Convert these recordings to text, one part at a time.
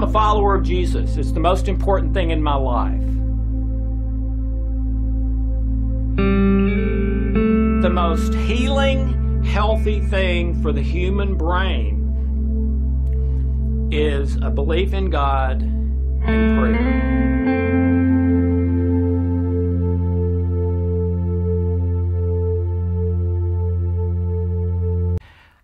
I'm a follower of Jesus. It's the most important thing in my life. The most healing, healthy thing for the human brain is a belief in God and prayer.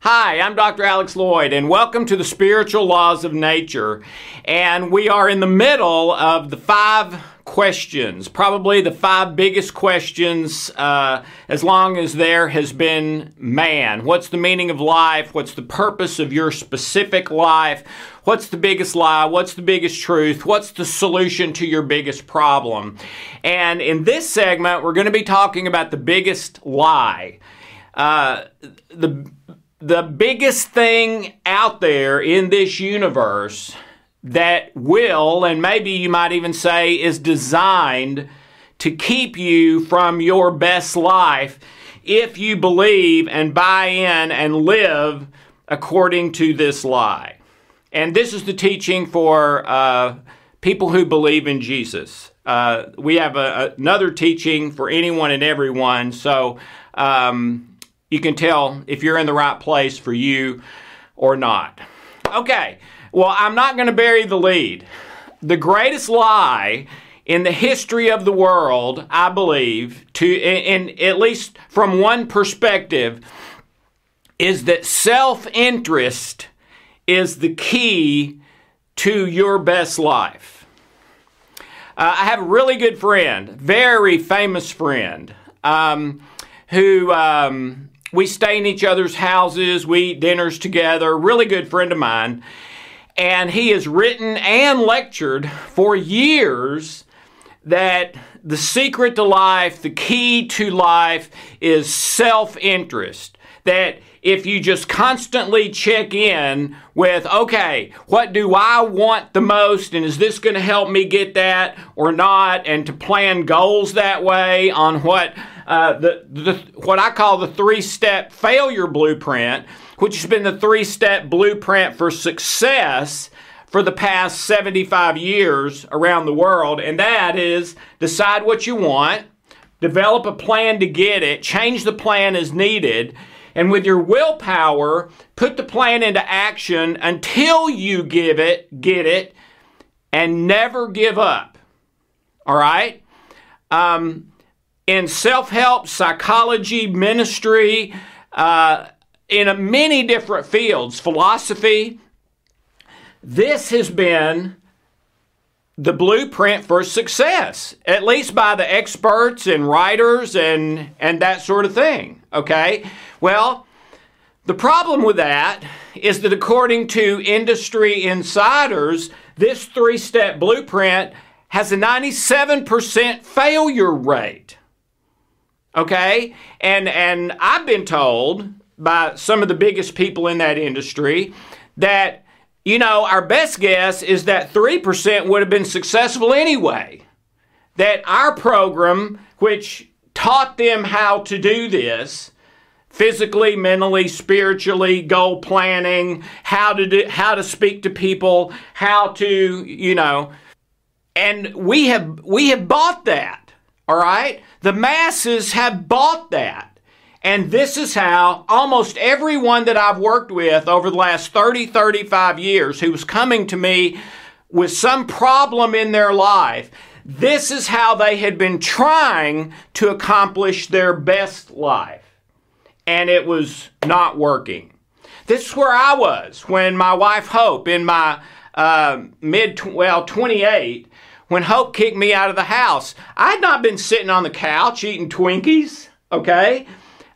Hi, I'm Dr. Alex Lloyd, and welcome to the Spiritual Laws of Nature. And we are in the middle of the five questions, probably the five biggest questions uh, as long as there has been man. What's the meaning of life? What's the purpose of your specific life? What's the biggest lie? What's the biggest truth? What's the solution to your biggest problem? And in this segment, we're going to be talking about the biggest lie. Uh, the the biggest thing out there in this universe that will, and maybe you might even say is designed to keep you from your best life if you believe and buy in and live according to this lie. And this is the teaching for uh, people who believe in Jesus. Uh, we have a, another teaching for anyone and everyone. So, um, you can tell if you're in the right place for you or not. Okay, well, I'm not going to bury the lead. The greatest lie in the history of the world, I believe, to in, in at least from one perspective, is that self-interest is the key to your best life. Uh, I have a really good friend, very famous friend, um, who um, we stay in each other's houses, we eat dinners together, really good friend of mine. And he has written and lectured for years that the secret to life, the key to life is self interest. That if you just constantly check in with, okay, what do I want the most, and is this going to help me get that or not, and to plan goals that way on what uh, the, the what I call the three step failure blueprint, which has been the three step blueprint for success for the past 75 years around the world, and that is decide what you want, develop a plan to get it, change the plan as needed, and with your willpower, put the plan into action until you give it, get it, and never give up. All right? Um, in self help, psychology, ministry, uh, in many different fields, philosophy. This has been the blueprint for success, at least by the experts and writers and, and that sort of thing. Okay? Well, the problem with that is that according to industry insiders, this three step blueprint has a 97% failure rate. Okay? And and I've been told by some of the biggest people in that industry that you know, our best guess is that 3% would have been successful anyway. That our program, which taught them how to do this, physically, mentally, spiritually, goal planning, how to do, how to speak to people, how to, you know, and we have we have bought that. All right? The masses have bought that. And this is how almost everyone that I've worked with over the last 30, 35 years who was coming to me with some problem in their life, this is how they had been trying to accomplish their best life. And it was not working. This is where I was when my wife Hope, in my uh, mid, well, 28, when Hope kicked me out of the house. I'd not been sitting on the couch eating Twinkies, okay?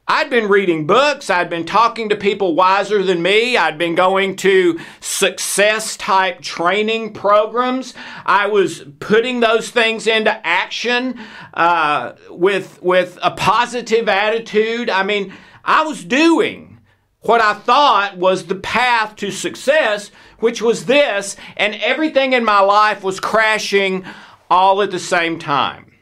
I'd been reading books. I'd been talking to people wiser than me. I'd been going to success type training programs. I was putting those things into action uh, with, with a positive attitude. I mean, I was doing what I thought was the path to success which was this, and everything in my life was crashing all at the same time.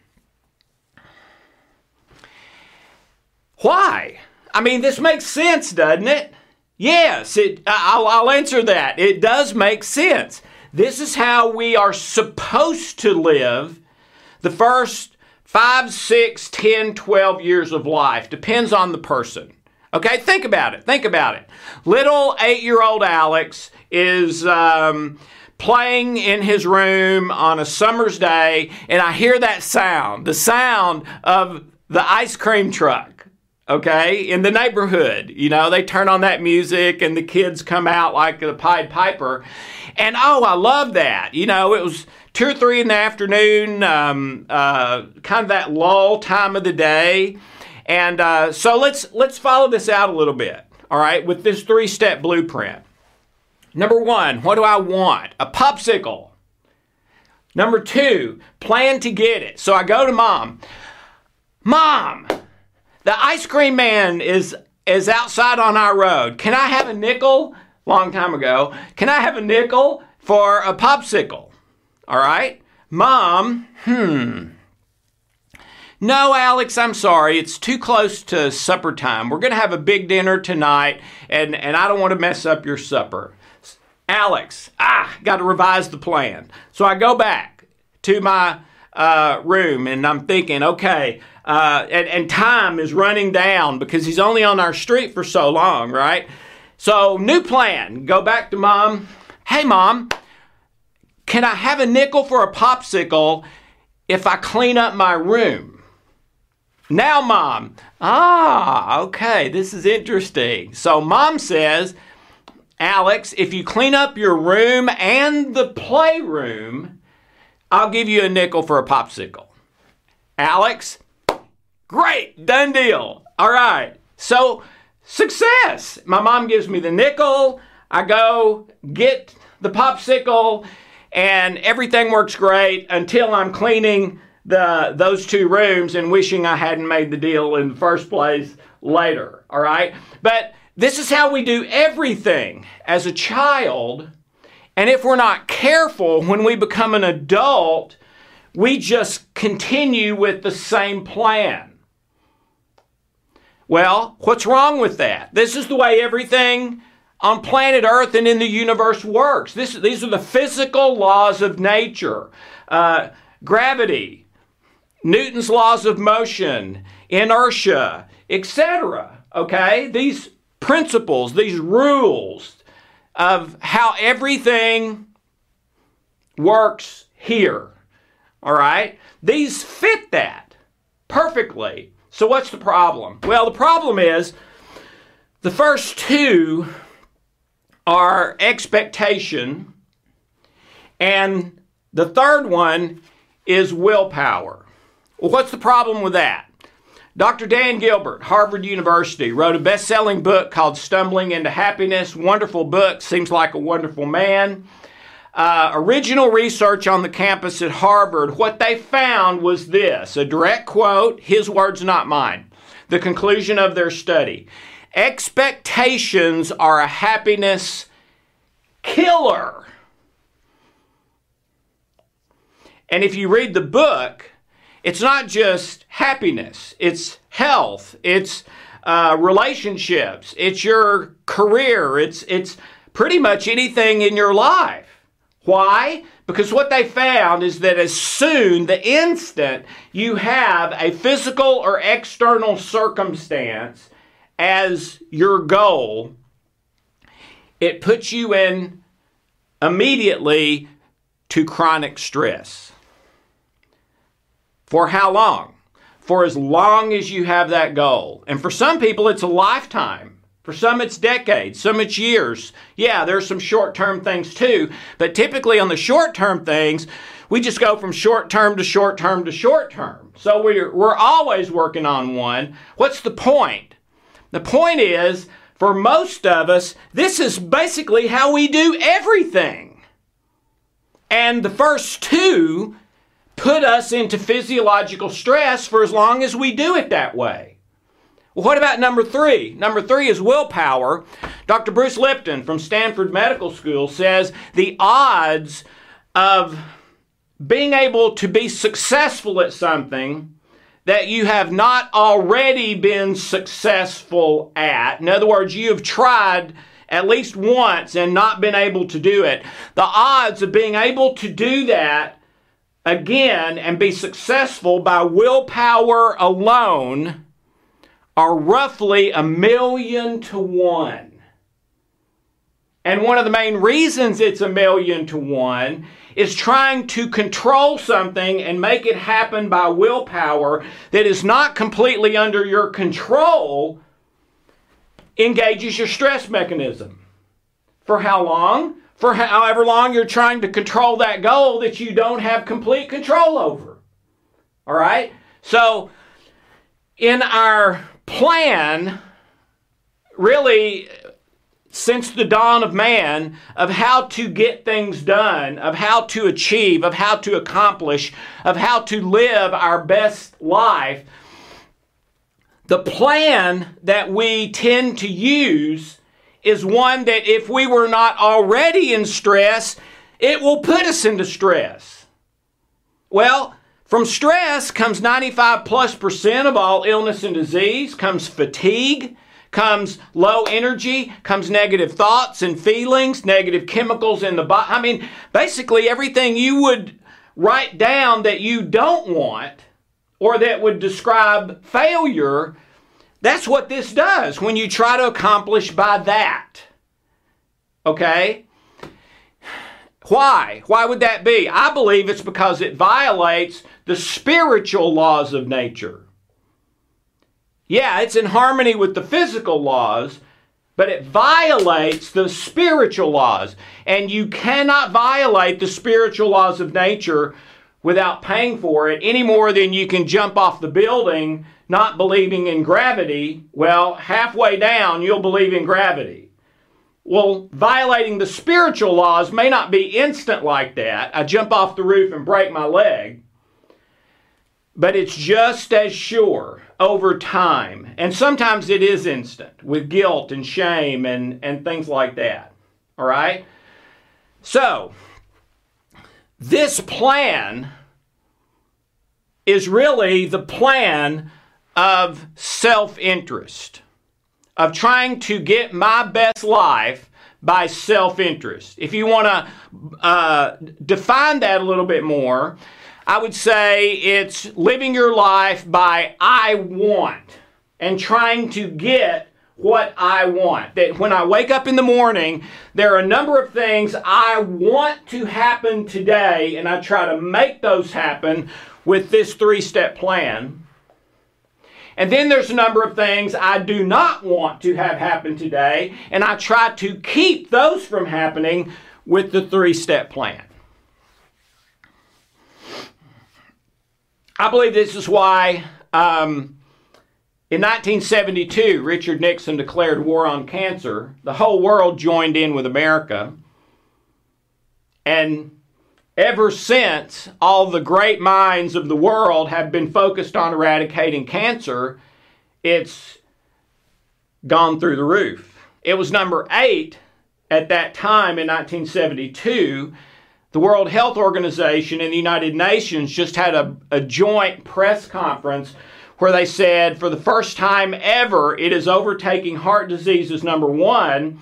Why? I mean, this makes sense, doesn't it? Yes, it, I'll, I'll answer that. It does make sense. this is how we are supposed to live the first 5, 6, 10, 12 years of life. Depends on the person. Okay, think about it. Think about it. Little eight year old Alex is um, playing in his room on a summer's day, and I hear that sound the sound of the ice cream truck okay, in the neighborhood. You know, they turn on that music and the kids come out like the Pied Piper. And oh, I love that. You know, it was two or three in the afternoon, um, uh, kind of that lull time of the day. And uh, so let's let's follow this out a little bit, all right, with this three-step blueprint. Number one, what do I want? A popsicle. Number two, plan to get it. So I go to mom. Mom, the ice cream man is is outside on our road. Can I have a nickel? Long time ago. Can I have a nickel for a popsicle? All right. Mom, hmm. No, Alex, I'm sorry. It's too close to supper time. We're going to have a big dinner tonight, and, and I don't want to mess up your supper. Alex, ah, got to revise the plan. So I go back to my uh, room and I'm thinking, okay, uh, and, and time is running down because he's only on our street for so long, right? So, new plan. Go back to mom. Hey, mom, can I have a nickel for a popsicle if I clean up my room? Now, mom, ah, okay, this is interesting. So, mom says, Alex, if you clean up your room and the playroom, I'll give you a nickel for a popsicle. Alex, Great, done deal. All right. So, success. My mom gives me the nickel. I go get the popsicle, and everything works great until I'm cleaning the those two rooms and wishing I hadn't made the deal in the first place later. All right. But this is how we do everything as a child. And if we're not careful, when we become an adult, we just continue with the same plan. Well, what's wrong with that? This is the way everything on planet Earth and in the universe works. This, these are the physical laws of nature uh, gravity, Newton's laws of motion, inertia, etc. Okay? These principles, these rules of how everything works here. All right? These fit that perfectly. So, what's the problem? Well, the problem is the first two are expectation, and the third one is willpower. Well, what's the problem with that? Dr. Dan Gilbert, Harvard University, wrote a best selling book called Stumbling into Happiness. Wonderful book, seems like a wonderful man uh, original research on the campus at Harvard, what they found was this a direct quote, his words, not mine. The conclusion of their study expectations are a happiness killer. And if you read the book, it's not just happiness, it's health, it's uh, relationships, it's your career, it's, it's pretty much anything in your life. Why? Because what they found is that as soon, the instant you have a physical or external circumstance as your goal, it puts you in immediately to chronic stress. For how long? For as long as you have that goal. And for some people, it's a lifetime. For some, it's decades, some it's years. Yeah, there's some short term things too, but typically on the short term things, we just go from short term to short term to short term. So we're, we're always working on one. What's the point? The point is, for most of us, this is basically how we do everything. And the first two put us into physiological stress for as long as we do it that way. Well, what about number three? Number three is willpower. Dr. Bruce Lipton from Stanford Medical School says the odds of being able to be successful at something that you have not already been successful at, in other words, you have tried at least once and not been able to do it, the odds of being able to do that again and be successful by willpower alone are roughly a million to one. And one of the main reasons it's a million to one is trying to control something and make it happen by willpower that is not completely under your control engages your stress mechanism. For how long? For however long you're trying to control that goal that you don't have complete control over. All right? So, in our plan, really, since the dawn of man, of how to get things done, of how to achieve, of how to accomplish, of how to live our best life, the plan that we tend to use is one that if we were not already in stress, it will put us into stress. Well, from stress comes 95 plus percent of all illness and disease, comes fatigue, comes low energy, comes negative thoughts and feelings, negative chemicals in the body. I mean, basically everything you would write down that you don't want or that would describe failure, that's what this does when you try to accomplish by that. Okay? Why? Why would that be? I believe it's because it violates the spiritual laws of nature. Yeah, it's in harmony with the physical laws, but it violates the spiritual laws. And you cannot violate the spiritual laws of nature without paying for it any more than you can jump off the building not believing in gravity. Well, halfway down, you'll believe in gravity. Well, violating the spiritual laws may not be instant like that. I jump off the roof and break my leg. But it's just as sure over time. And sometimes it is instant with guilt and shame and, and things like that. All right? So, this plan is really the plan of self interest, of trying to get my best life by self interest. If you want to uh, define that a little bit more, I would say it's living your life by I want and trying to get what I want. That when I wake up in the morning, there are a number of things I want to happen today, and I try to make those happen with this three step plan. And then there's a number of things I do not want to have happen today, and I try to keep those from happening with the three step plan. I believe this is why um, in 1972, Richard Nixon declared war on cancer. The whole world joined in with America. And ever since, all the great minds of the world have been focused on eradicating cancer. It's gone through the roof. It was number eight at that time in 1972 the World Health Organization and the United Nations just had a, a joint press conference where they said for the first time ever it is overtaking heart disease as number one.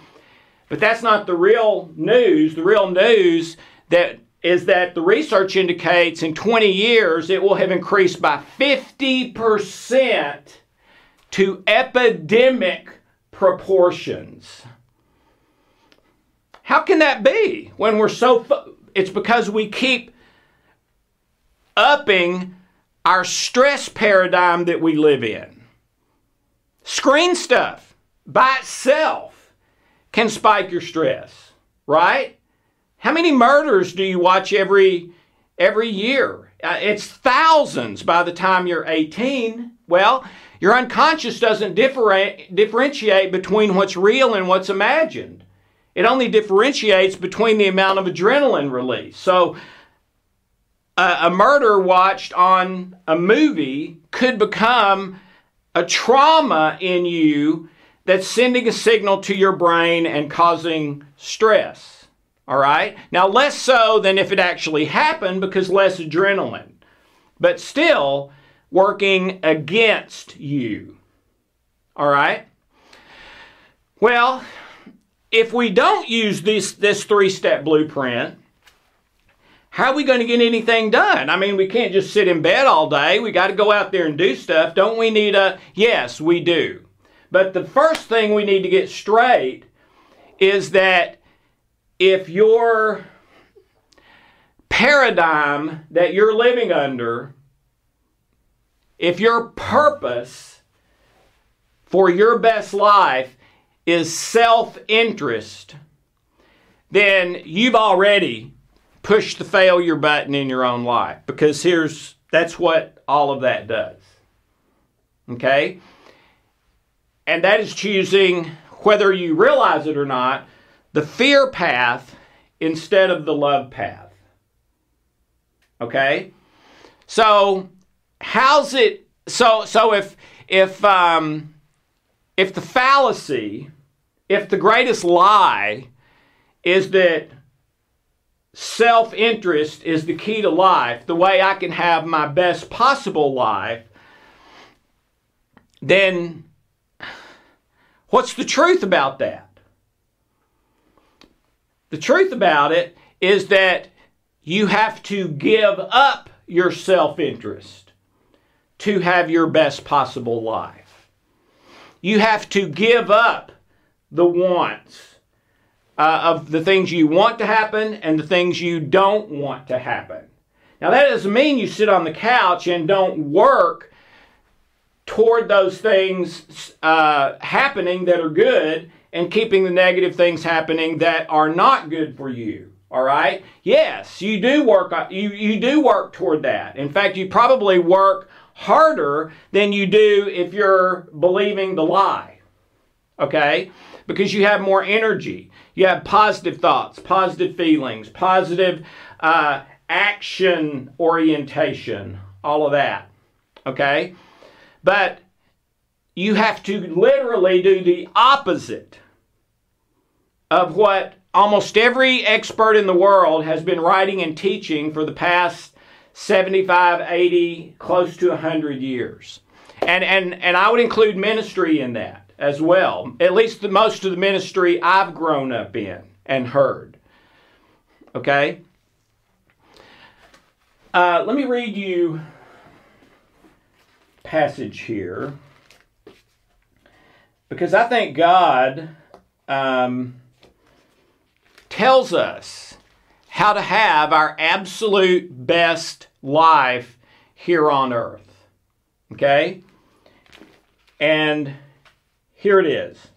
But that's not the real news. The real news that is that the research indicates in 20 years it will have increased by 50% to epidemic proportions. How can that be when we're so fo- it's because we keep upping our stress paradigm that we live in. Screen stuff by itself can spike your stress, right? How many murders do you watch every every year? Uh, it's thousands by the time you're 18. Well, your unconscious doesn't differentiate between what's real and what's imagined. It only differentiates between the amount of adrenaline release. So, a murder watched on a movie could become a trauma in you that's sending a signal to your brain and causing stress. All right? Now, less so than if it actually happened because less adrenaline, but still working against you. All right? Well, if we don't use this, this three step blueprint, how are we going to get anything done? I mean, we can't just sit in bed all day. We got to go out there and do stuff. Don't we need a. Yes, we do. But the first thing we need to get straight is that if your paradigm that you're living under, if your purpose for your best life is self interest, then you've already pushed the failure button in your own life because here's that's what all of that does. Okay? And that is choosing, whether you realize it or not, the fear path instead of the love path. Okay? So, how's it so so if if um if the fallacy, if the greatest lie is that self interest is the key to life, the way I can have my best possible life, then what's the truth about that? The truth about it is that you have to give up your self interest to have your best possible life. You have to give up the wants uh, of the things you want to happen and the things you don't want to happen. Now, that doesn't mean you sit on the couch and don't work toward those things uh, happening that are good and keeping the negative things happening that are not good for you. All right? Yes, you do work you, you do work toward that. In fact, you probably work harder than you do if you're believing the lie. Okay? Because you have more energy. You have positive thoughts, positive feelings, positive uh, action orientation, all of that. Okay? But you have to literally do the opposite of what almost every expert in the world has been writing and teaching for the past 75, 80, close to 100 years. And, and, and I would include ministry in that as well. At least the most of the ministry I've grown up in and heard. Okay? Uh, let me read you passage here because I think God um, tells us how to have our absolute best life here on earth. Okay? And here it is.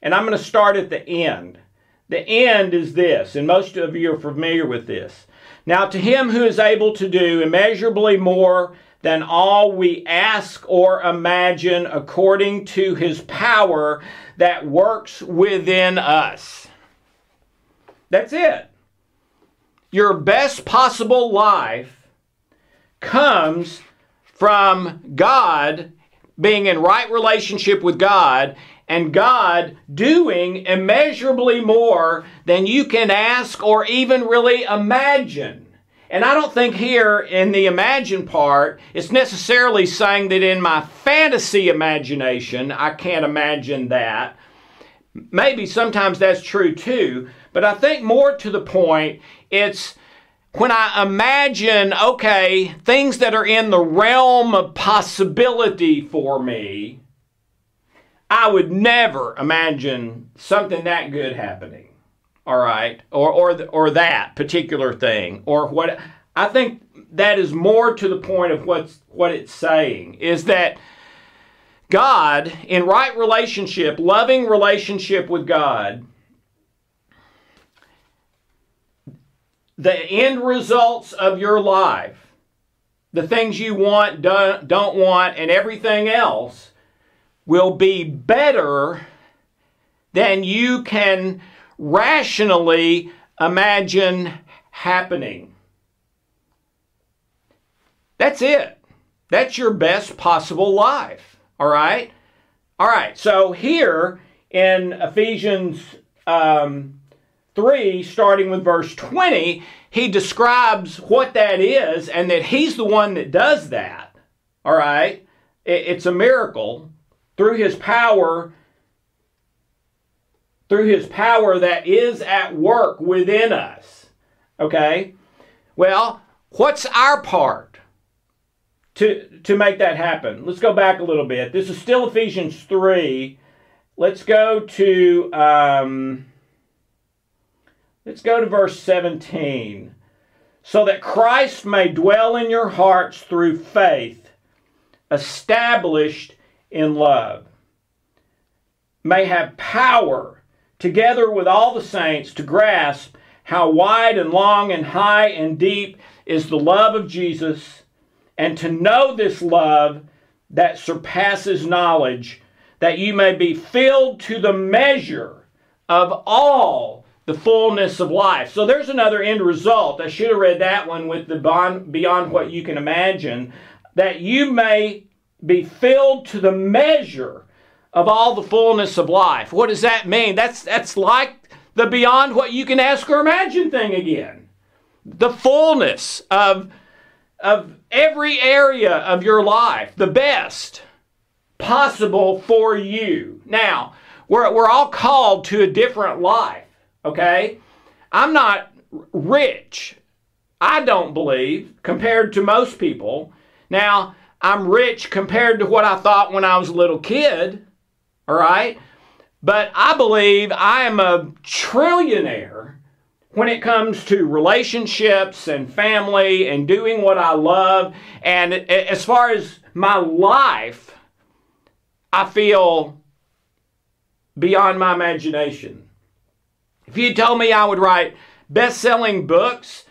And I'm going to start at the end. The end is this, and most of you are familiar with this. Now, to him who is able to do immeasurably more than all we ask or imagine according to his power that works within us. That's it. Your best possible life comes from God being in right relationship with God and God doing immeasurably more than you can ask or even really imagine. And I don't think here in the imagine part, it's necessarily saying that in my fantasy imagination, I can't imagine that. Maybe sometimes that's true too, but I think more to the point, it's when I imagine, okay, things that are in the realm of possibility for me, I would never imagine something that good happening. All right, or or or that particular thing, or what I think that is more to the point of what's what it's saying is that God, in right relationship, loving relationship with God, the end results of your life, the things you want, don't, want, and everything else will be better than you can rationally imagine happening. That's it. That's your best possible life. All right? All right, so here in Ephesians um, 3, starting with verse 20, he describes what that is and that he's the one that does that. All right? It's a miracle. Through his power, through his power that is at work within us. Okay? Well, what's our part to, to make that happen? Let's go back a little bit. This is still Ephesians 3. Let's go to um, let's go to verse 17. So that Christ may dwell in your hearts through faith, established in love, may have power together with all the saints to grasp how wide and long and high and deep is the love of Jesus, and to know this love that surpasses knowledge, that you may be filled to the measure of all the fullness of life. So there's another end result. I should have read that one with the bond, beyond what you can imagine, that you may be filled to the measure of all the fullness of life. What does that mean? That's that's like the beyond what you can ask or imagine thing again. The fullness of of every area of your life, the best possible for you. Now, we're, we're all called to a different life, okay? I'm not rich, I don't believe, compared to most people. Now, I'm rich compared to what I thought when I was a little kid, all right? But I believe I am a trillionaire when it comes to relationships and family and doing what I love. And as far as my life, I feel beyond my imagination. If you told me I would write best selling books,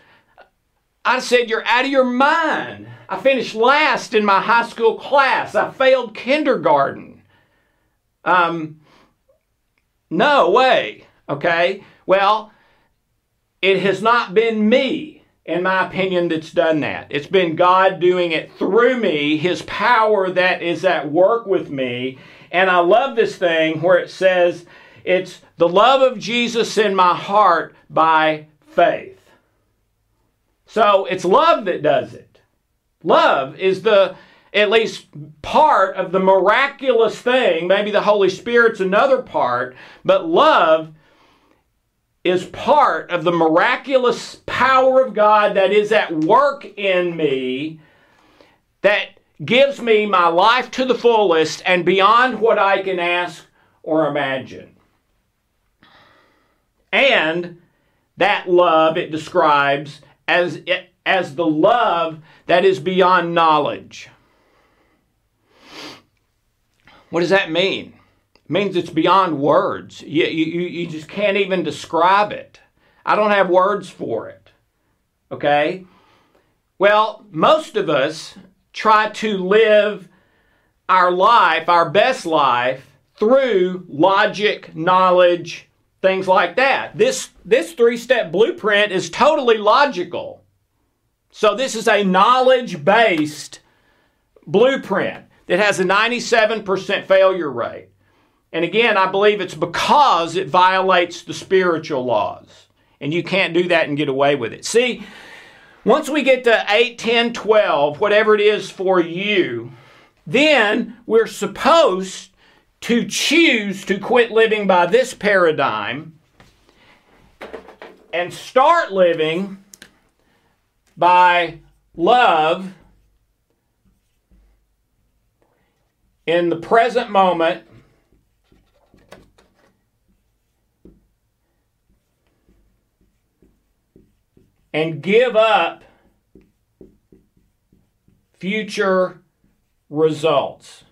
I said, You're out of your mind. I finished last in my high school class. I failed kindergarten. Um, no way. Okay? Well, it has not been me, in my opinion, that's done that. It's been God doing it through me, His power that is at work with me. And I love this thing where it says, it's the love of Jesus in my heart by faith. So it's love that does it. Love is the at least part of the miraculous thing. Maybe the Holy Spirit's another part, but love is part of the miraculous power of God that is at work in me that gives me my life to the fullest and beyond what I can ask or imagine. And that love it describes as, as the love that is beyond knowledge. What does that mean? It means it's beyond words. You, you, you just can't even describe it. I don't have words for it. Okay? Well, most of us try to live our life, our best life, through logic, knowledge, things like that. This, this three step blueprint is totally logical. So, this is a knowledge based blueprint that has a 97% failure rate. And again, I believe it's because it violates the spiritual laws. And you can't do that and get away with it. See, once we get to 8, 10, 12, whatever it is for you, then we're supposed to choose to quit living by this paradigm and start living by love in the present moment and give up future results.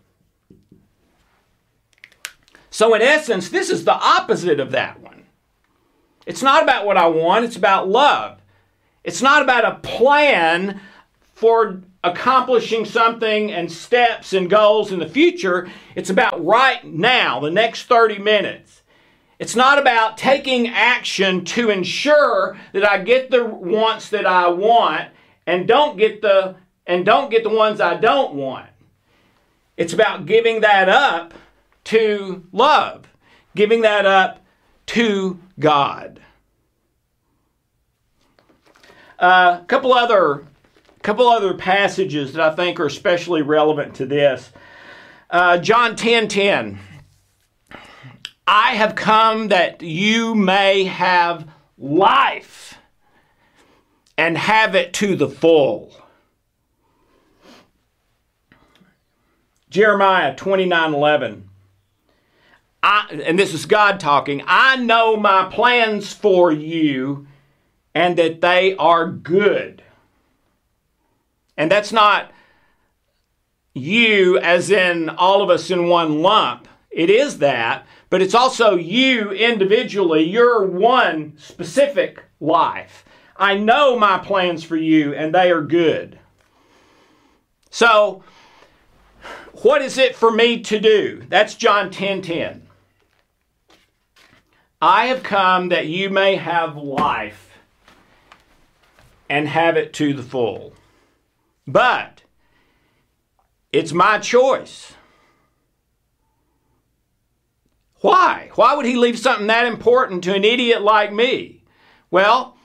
So, in essence, this is the opposite of that one. It's not about what I want, it's about love. It's not about a plan for accomplishing something and steps and goals in the future. It's about right now, the next 30 minutes. It's not about taking action to ensure that I get the wants that I want and don't get the and don't get the ones I don't want. It's about giving that up to love, giving that up to God. A uh, couple other couple other passages that I think are especially relevant to this. Uh, John 10 10. I have come that you may have life and have it to the full. Jeremiah 29 11. I, and this is God talking, I know my plans for you and that they are good. And that's not you as in all of us in one lump. It is that, but it's also you individually, your one specific life. I know my plans for you and they are good. So, what is it for me to do? That's John 10 10. I have come that you may have life and have it to the full. But it's my choice. Why? Why would he leave something that important to an idiot like me? Well,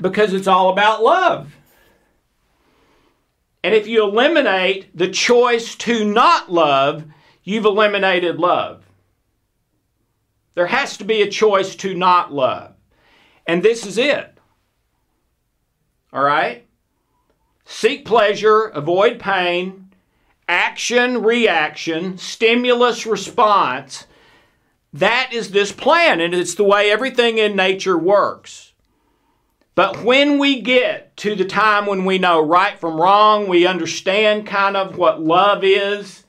because it's all about love. And if you eliminate the choice to not love, you've eliminated love. There has to be a choice to not love. And this is it. All right? Seek pleasure, avoid pain, action, reaction, stimulus, response. That is this plan, and it's the way everything in nature works. But when we get to the time when we know right from wrong, we understand kind of what love is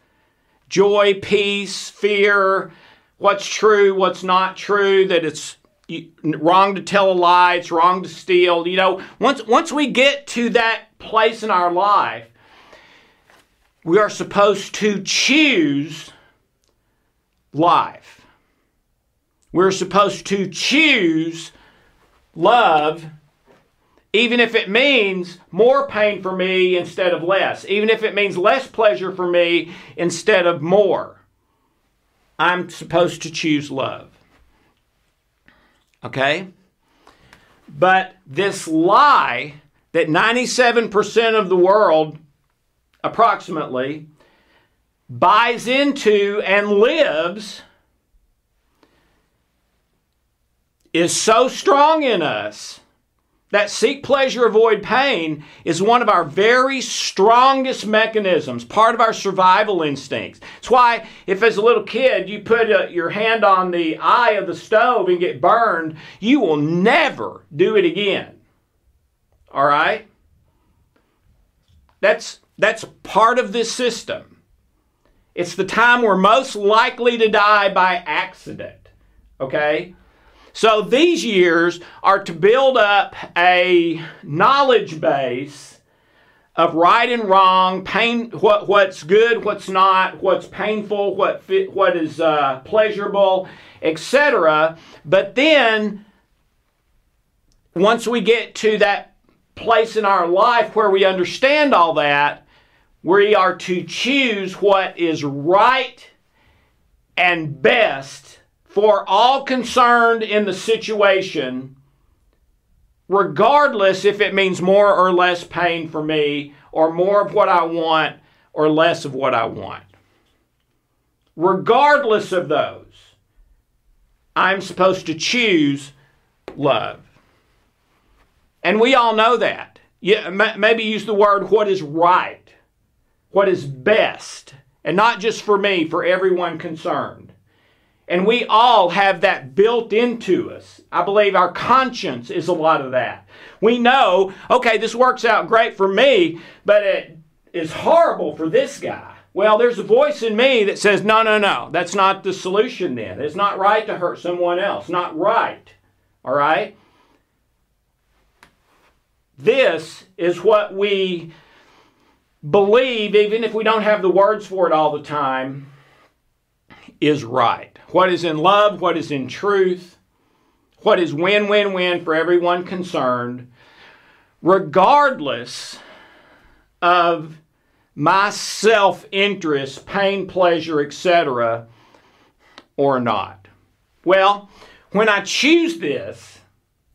joy, peace, fear, what's true, what's not true, that it's wrong to tell a lie, it's wrong to steal. You know, once once we get to that place in our life, we are supposed to choose life. We're supposed to choose love, even if it means more pain for me instead of less, even if it means less pleasure for me instead of more. I'm supposed to choose love. Okay? But this lie that 97% of the world, approximately, buys into and lives is so strong in us that seek pleasure, avoid pain is one of our very strongest mechanisms, part of our survival instincts. It's why, if as a little kid you put a, uh, your hand on the eye of the stove and get burned, you will never do it again. All right? That's, that's part of this system. It's the time we're most likely to die by accident. Okay? So these years are to build up a knowledge base of right and wrong, pain, what, what's good, what's not, what's painful, what, fit, what is uh, pleasurable, etc. But then, once we get to that place in our life where we understand all that, we are to choose what is right and best for all concerned in the situation, regardless if it means more or less pain for me, or more of what I want, or less of what I want. Regardless of those, I'm supposed to choose love. And we all know that. Yeah, maybe use the word what is right, what is best, and not just for me, for everyone concerned. And we all have that built into us. I believe our conscience is a lot of that. We know, okay, this works out great for me, but it is horrible for this guy. Well, there's a voice in me that says, no, no, no, that's not the solution then. It's not right to hurt someone else. Not right. All right? This is what we believe, even if we don't have the words for it all the time, is right what is in love, what is in truth, what is win win win for everyone concerned, regardless of my self interest, pain, pleasure, etc., or not. Well, when I choose this,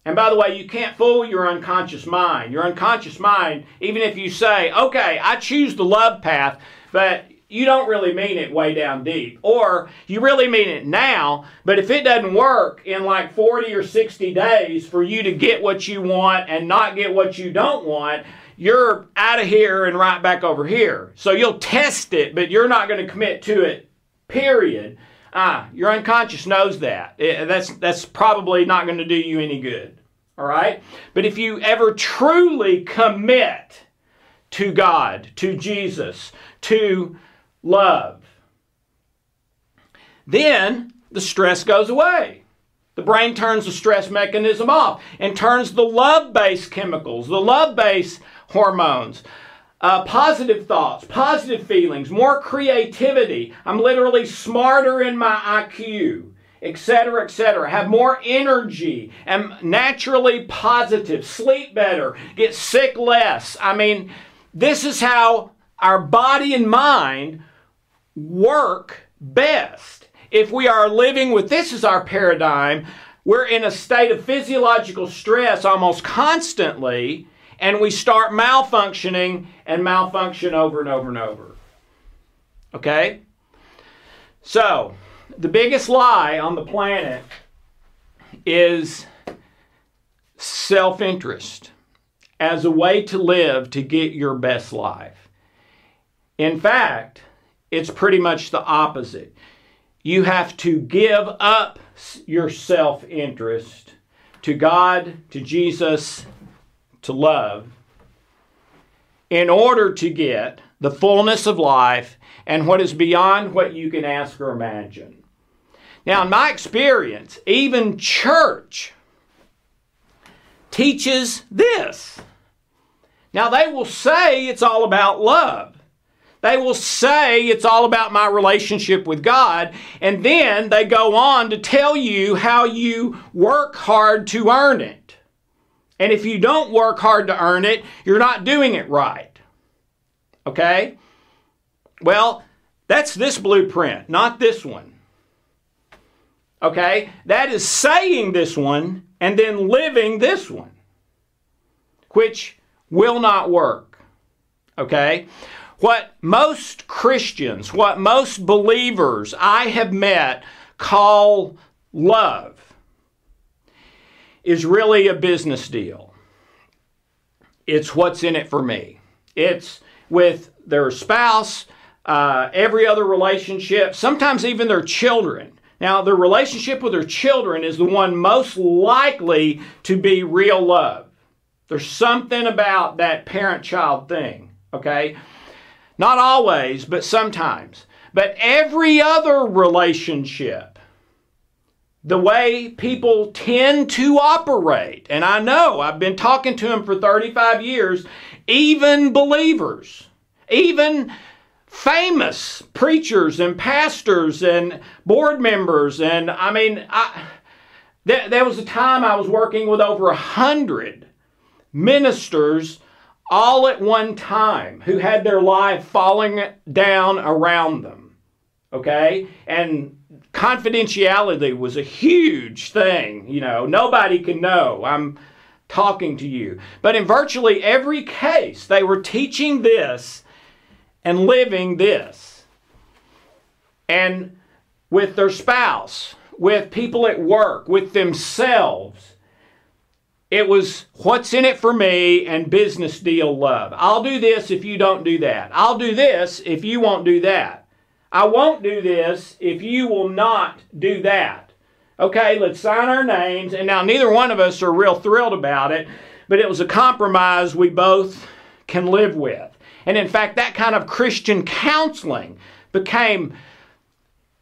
and by the way, you can't fool your unconscious mind. Your unconscious mind, even if you say, okay, I choose the love path, but you don't really mean it way down deep. Or you really mean it now, but if it doesn't work in like 40 or 60 days for you to get what you want and not get what you don't want, you're out of here and right back over here. So you'll test it, but you're not going to commit to it, period. Ah, your unconscious knows that. That's, that's probably not going to do you any good. All right? But if you ever truly commit to God, to Jesus, to love, then the stress goes away. The brain turns the stress mechanism off and turns the love based chemicals, the love based hormones, uh, positive thoughts, positive feelings, more creativity. I'm literally smarter in my IQ, etc., etc. Have more energy, am naturally positive, sleep better, get sick less. I mean, this is how our body and mind work best. If we are living with this as our paradigm, we're in a state of physiological stress almost constantly, and we start malfunctioning and malfunction over and over and over. Okay? So, the biggest lie on the planet is self interest as a way to live to get your best life. In fact, it's pretty much the opposite. You have to give up your self interest to God, to Jesus, to love, in order to get the fullness of life and what is beyond what you can ask or imagine. Now, in my experience, even church teaches this. Now, they will say it's all about love. They will say it's all about my relationship with God, and then they go on to tell you how you work hard to earn it. And if you don't work hard to earn it, you're not doing it right. Okay? Well, that's this blueprint, not this one. Okay? That is saying this one and then living this one, which will not work. Okay? What most Christians, what most believers I have met call love is really a business deal. It's what's in it for me. It's with their spouse, uh, every other relationship, sometimes even their children. Now, their relationship with their children is the one most likely to be real love. There's something about that parent child thing, okay? Not always, but sometimes. But every other relationship, the way people tend to operate, and I know I've been talking to them for 35 years, even believers, even famous preachers and pastors and board members, and I mean, I, there, there was a time I was working with over a hundred ministers all at one time who had their life falling down around them. Okay? And confidentiality was a huge thing. You know, nobody can know. I'm talking to you. But in virtually every case, they were teaching this and living this. And with their spouse, with people at work, with themselves, it was what's in it for me and business deal love. I'll do this if you don't do that. I'll do this if you won't do that. I won't do this if you will not do that. Okay, let's sign our names. And now neither one of us are real thrilled about it, but it was a compromise we both can live with. And in fact, that kind of Christian counseling became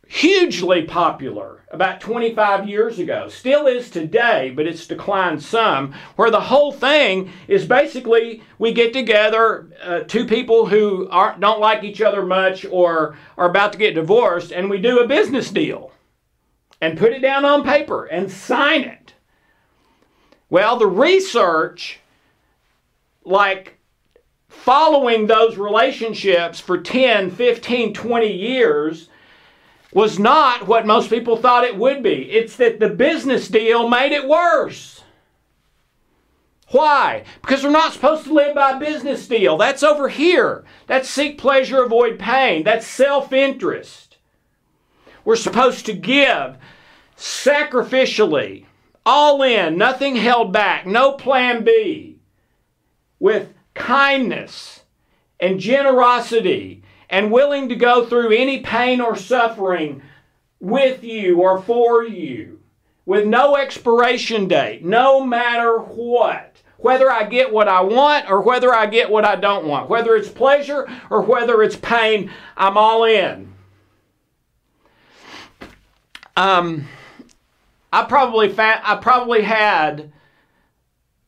hugely popular about 25 years ago. Still is today, but it's declined some. Where the whole thing is basically we get together, uh, two people who aren't, don't like each other much or are about to get divorced, and we do a business deal and put it down on paper and sign it. Well, the research, like following those relationships for 10, 15, 20 years, was not what most people thought it would be. It's that the business deal made it worse. Why? Because we're not supposed to live by business deal. That's over here. That's seek pleasure, avoid pain. That's self interest. We're supposed to give sacrificially, all in, nothing held back, no plan B, with kindness and generosity and willing to go through any pain or suffering with you or for you with no expiration date, no matter what. Whether I get what I want or whether I get what I don't want, whether it's pleasure or whether it's pain, I'm all in. Um, I probably fa- I probably had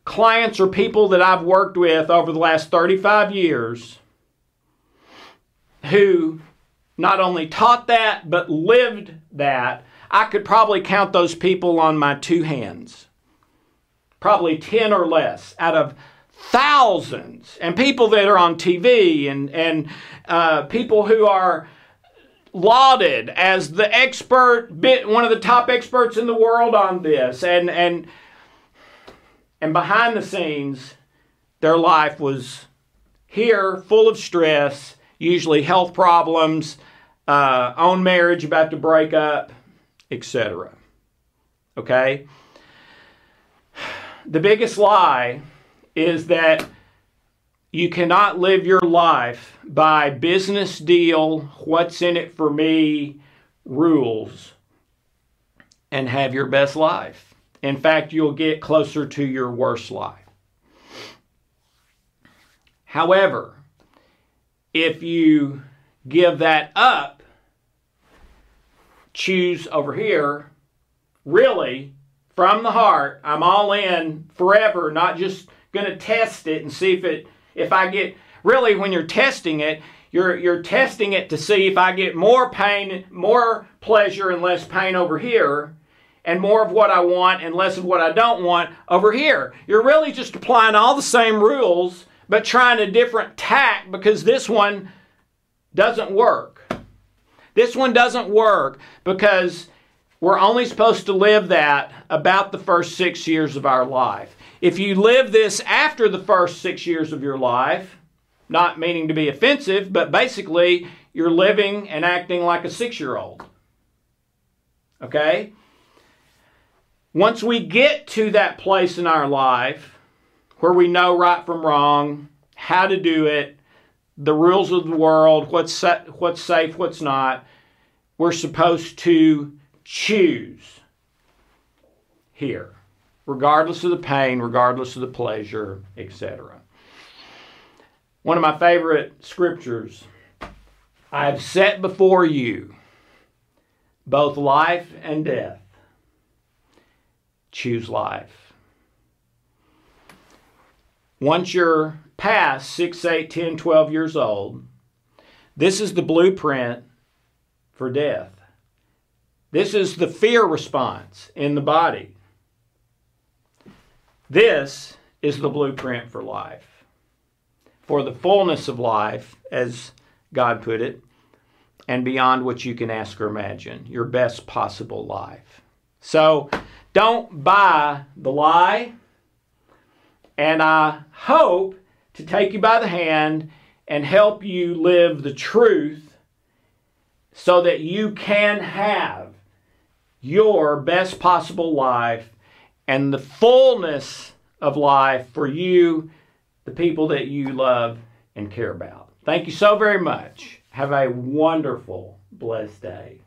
clients or people that I've worked with over the last 35 years who not only taught that but lived that. I could probably count those people on my two hands. Probably 10 or less out of thousands and people that are on TV and, and uh, people who are lauded as the expert one of the top experts in the world on this and and and behind the scenes their life was here full of stress usually health problems uh, own marriage about to break up etc okay the biggest lie is that you cannot live your life by business deal, what's in it for me rules and have your best life. In fact, you'll get closer to your worst life. However, if you give that up, choose over here, really, from the heart, I'm all in forever, not just going to test it and see if it if I get really when you're testing it, you're you're testing it to see if I get more pain, more pleasure and less pain over here and more of what I want and less of what I don't want over here. You're really just applying all the same rules but trying a different tack because this one doesn't work. This one doesn't work because we're only supposed to live that about the first six years of our life. If you live this after the first six years of your life, not meaning to be offensive, but basically you're living and acting like a six year old. Okay? Once we get to that place in our life where we know right from wrong, how to do it, the rules of the world, what's, sa- what's safe, what's not, we're supposed to choose here regardless of the pain, regardless of the pleasure, etc. One of my favorite scriptures I have set before you both life and death. Choose life. Once you're past 6, 8, 10, 12 years old, this is the blueprint for death. This is the fear response in the body. This is the blueprint for life. For the fullness of life, as God put it, and beyond what you can ask or imagine, your best possible life. So don't buy the lie, and I hope to take you by the hand and help you live the truth so that you can have your best possible life and the fullness of life for you, the people that you love and care about. Thank you so very much. Have a wonderful, blessed day.